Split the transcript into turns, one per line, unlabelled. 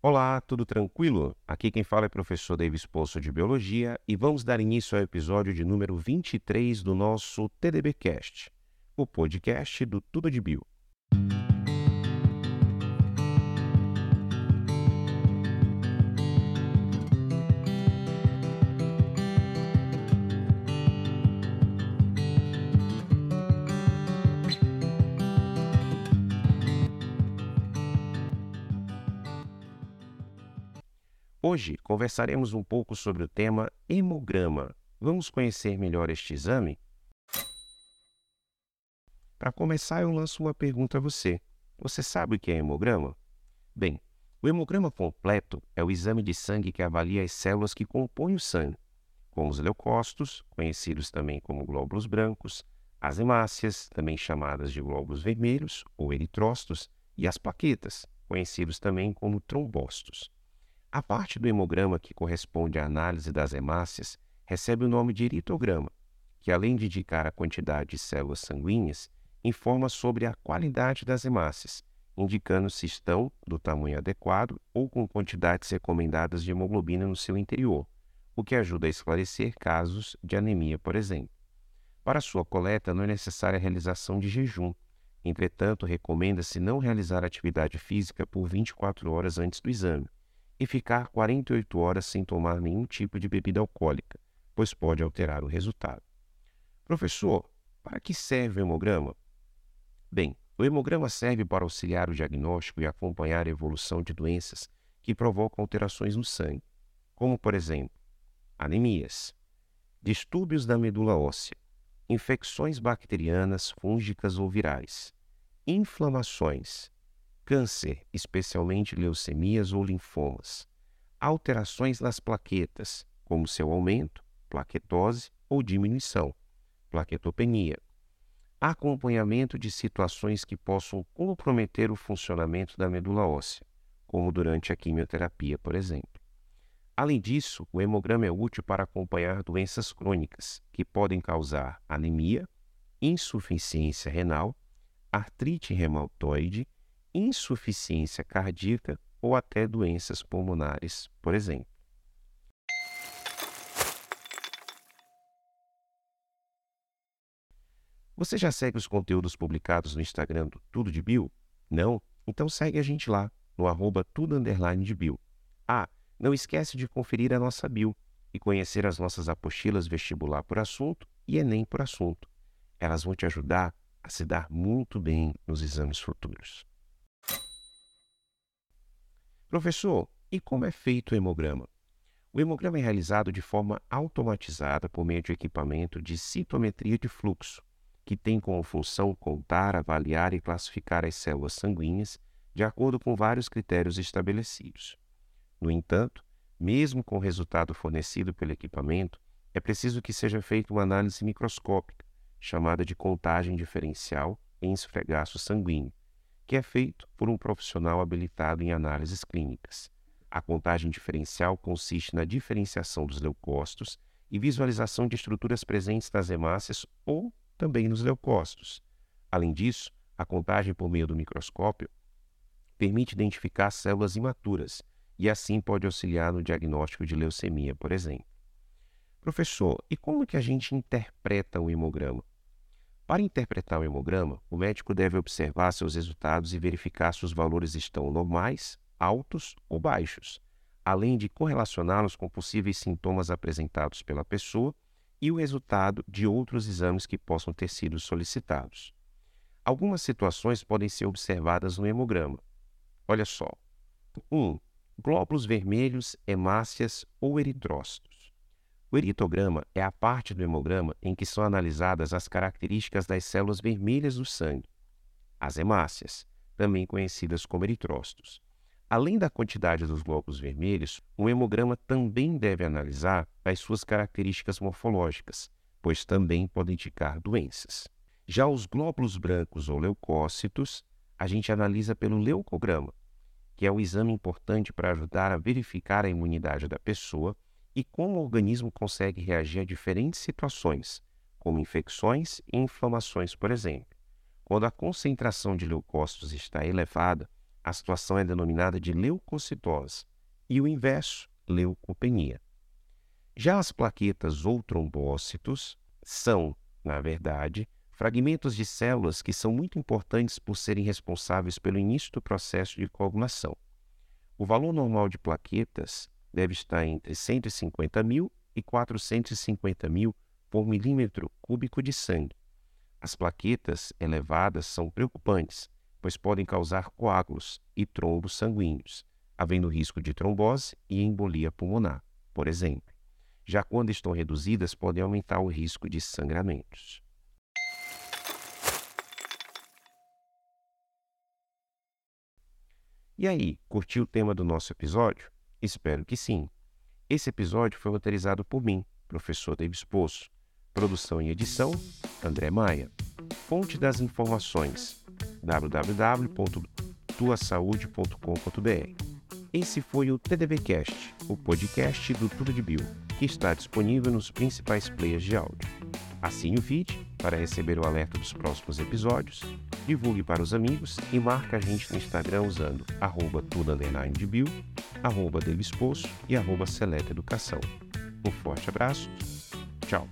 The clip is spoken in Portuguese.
Olá, tudo tranquilo? Aqui quem fala é o professor Davis Poço de Biologia e vamos dar início ao episódio de número 23 do nosso TDBcast, o podcast do Tudo de Bio. Hoje conversaremos um pouco sobre o tema hemograma. Vamos conhecer melhor este exame? Para começar, eu lanço uma pergunta a você. Você sabe o que é hemograma? Bem, o hemograma completo é o exame de sangue que avalia as células que compõem o sangue, como os leucócitos, conhecidos também como glóbulos brancos, as hemácias, também chamadas de glóbulos vermelhos ou eritrócitos, e as plaquetas, conhecidos também como trombócitos. A parte do hemograma que corresponde à análise das hemácias recebe o nome de eritograma, que além de indicar a quantidade de células sanguíneas, informa sobre a qualidade das hemácias, indicando se estão do tamanho adequado ou com quantidades recomendadas de hemoglobina no seu interior, o que ajuda a esclarecer casos de anemia, por exemplo. Para sua coleta não é necessária a realização de jejum, entretanto, recomenda-se não realizar atividade física por 24 horas antes do exame e ficar 48 horas sem tomar nenhum tipo de bebida alcoólica, pois pode alterar o resultado. Professor, para que serve o hemograma? Bem, o hemograma serve para auxiliar o diagnóstico e acompanhar a evolução de doenças que provocam alterações no sangue, como, por exemplo, anemias, distúrbios da medula óssea, infecções bacterianas, fúngicas ou virais, inflamações, câncer, especialmente leucemias ou linfomas, alterações nas plaquetas, como seu aumento, plaquetose ou diminuição, plaquetopenia, acompanhamento de situações que possam comprometer o funcionamento da medula óssea, como durante a quimioterapia, por exemplo. Além disso, o hemograma é útil para acompanhar doenças crônicas, que podem causar anemia, insuficiência renal, artrite reumatoide insuficiência cardíaca ou até doenças pulmonares, por exemplo. Você já segue os conteúdos publicados no Instagram do Tudo de Bio? Não? Então segue a gente lá, no arroba tudo underline de. Ah, não esquece de conferir a nossa bio e conhecer as nossas apostilas vestibular por assunto e Enem por assunto. Elas vão te ajudar a se dar muito bem nos exames futuros. Professor, e como é feito o hemograma? O hemograma é realizado de forma automatizada por meio de equipamento de citometria de fluxo, que tem como função contar, avaliar e classificar as células sanguíneas de acordo com vários critérios estabelecidos. No entanto, mesmo com o resultado fornecido pelo equipamento, é preciso que seja feita uma análise microscópica, chamada de contagem diferencial em esfregaço sanguíneo, que é feito por um profissional habilitado em análises clínicas. A contagem diferencial consiste na diferenciação dos leucócitos e visualização de estruturas presentes nas hemácias ou também nos leucócitos. Além disso, a contagem por meio do microscópio permite identificar células imaturas e assim pode auxiliar no diagnóstico de leucemia, por exemplo. Professor, e como que a gente interpreta o hemograma? Para interpretar o hemograma, o médico deve observar seus resultados e verificar se os valores estão normais, altos ou baixos, além de correlacioná-los com possíveis sintomas apresentados pela pessoa e o resultado de outros exames que possam ter sido solicitados. Algumas situações podem ser observadas no hemograma. Olha só. 1. Um, glóbulos vermelhos, hemácias ou eritrócitos. O eritograma é a parte do hemograma em que são analisadas as características das células vermelhas do sangue, as hemácias, também conhecidas como eritrócitos. Além da quantidade dos glóbulos vermelhos, o hemograma também deve analisar as suas características morfológicas, pois também podem indicar doenças. Já os glóbulos brancos ou leucócitos, a gente analisa pelo leucograma, que é um exame importante para ajudar a verificar a imunidade da pessoa e como o organismo consegue reagir a diferentes situações, como infecções e inflamações, por exemplo. Quando a concentração de leucócitos está elevada, a situação é denominada de leucocitose e o inverso, leucopenia. Já as plaquetas ou trombócitos são, na verdade, fragmentos de células que são muito importantes por serem responsáveis pelo início do processo de coagulação. O valor normal de plaquetas deve estar entre 150 mil e 450 mil por milímetro cúbico de sangue. As plaquetas elevadas são preocupantes, pois podem causar coágulos e trombos sanguíneos, havendo risco de trombose e embolia pulmonar, por exemplo. Já quando estão reduzidas, podem aumentar o risco de sangramentos. E aí, curtiu o tema do nosso episódio? Espero que sim. Esse episódio foi roteirizado por mim, professor Davis Poço. Produção e edição, André Maia. Fonte das informações, www.tuasaude.com.br. Esse foi o TDBcast, o podcast do Tudo de Bio, que está disponível nos principais players de áudio. Assine o feed para receber o alerta dos próximos episódios, divulgue para os amigos e marque a gente no Instagram usando arroba tudo arroba Davis Poço e arroba Seleta Educação. Um forte abraço, tchau!